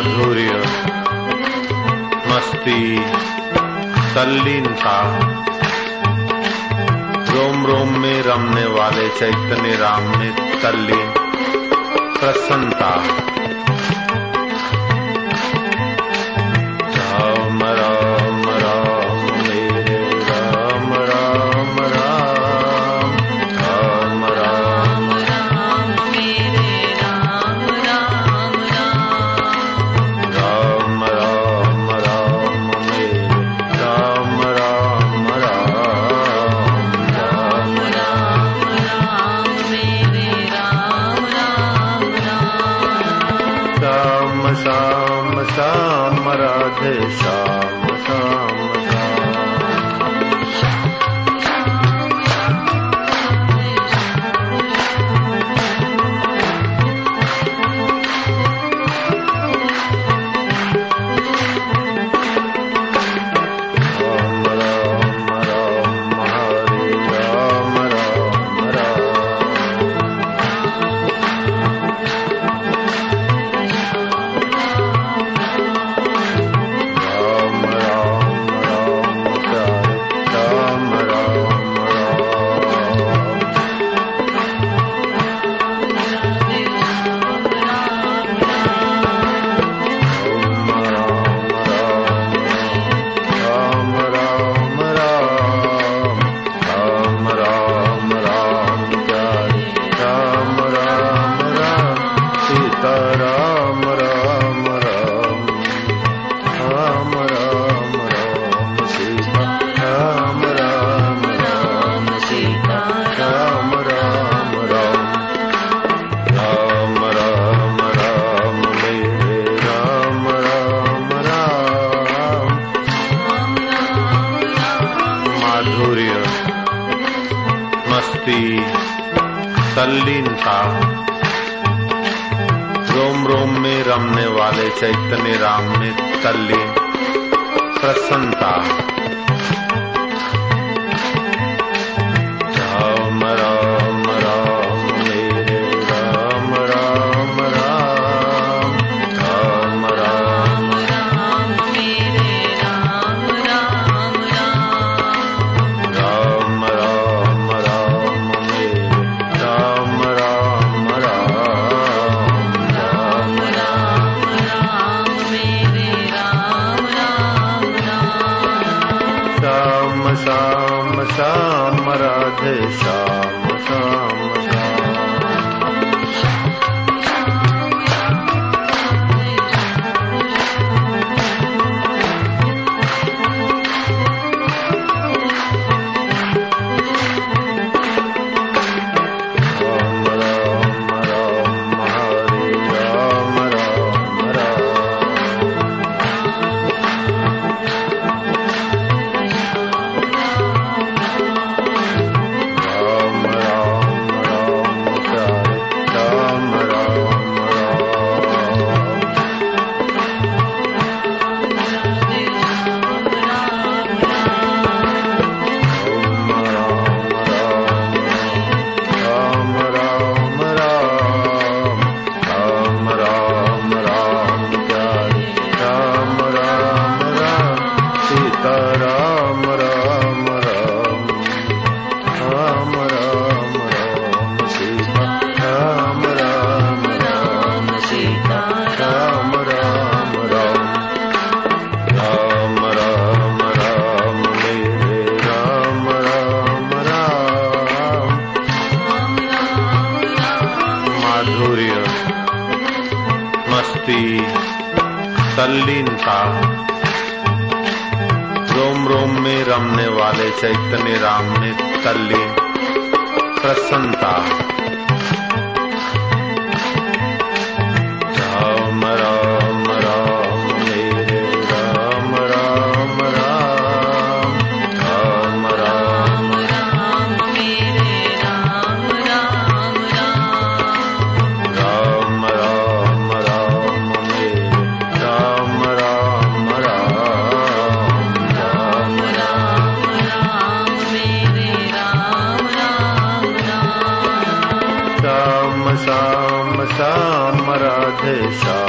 माधुर्य मस्ती तल्लीनता। रोम रोम में रमने वाले चैतन्य राम में तल्लीन प्रसन्नता। तल्लीनता रोम रोम में रमने वाले चैतन्य राम में तल्लीन प्रसन्नता। तल्लीनता रोम रोम में रमने वाले चैतन्य राम में तल्लीन प्रसन्नता। राधे श्याम श्याम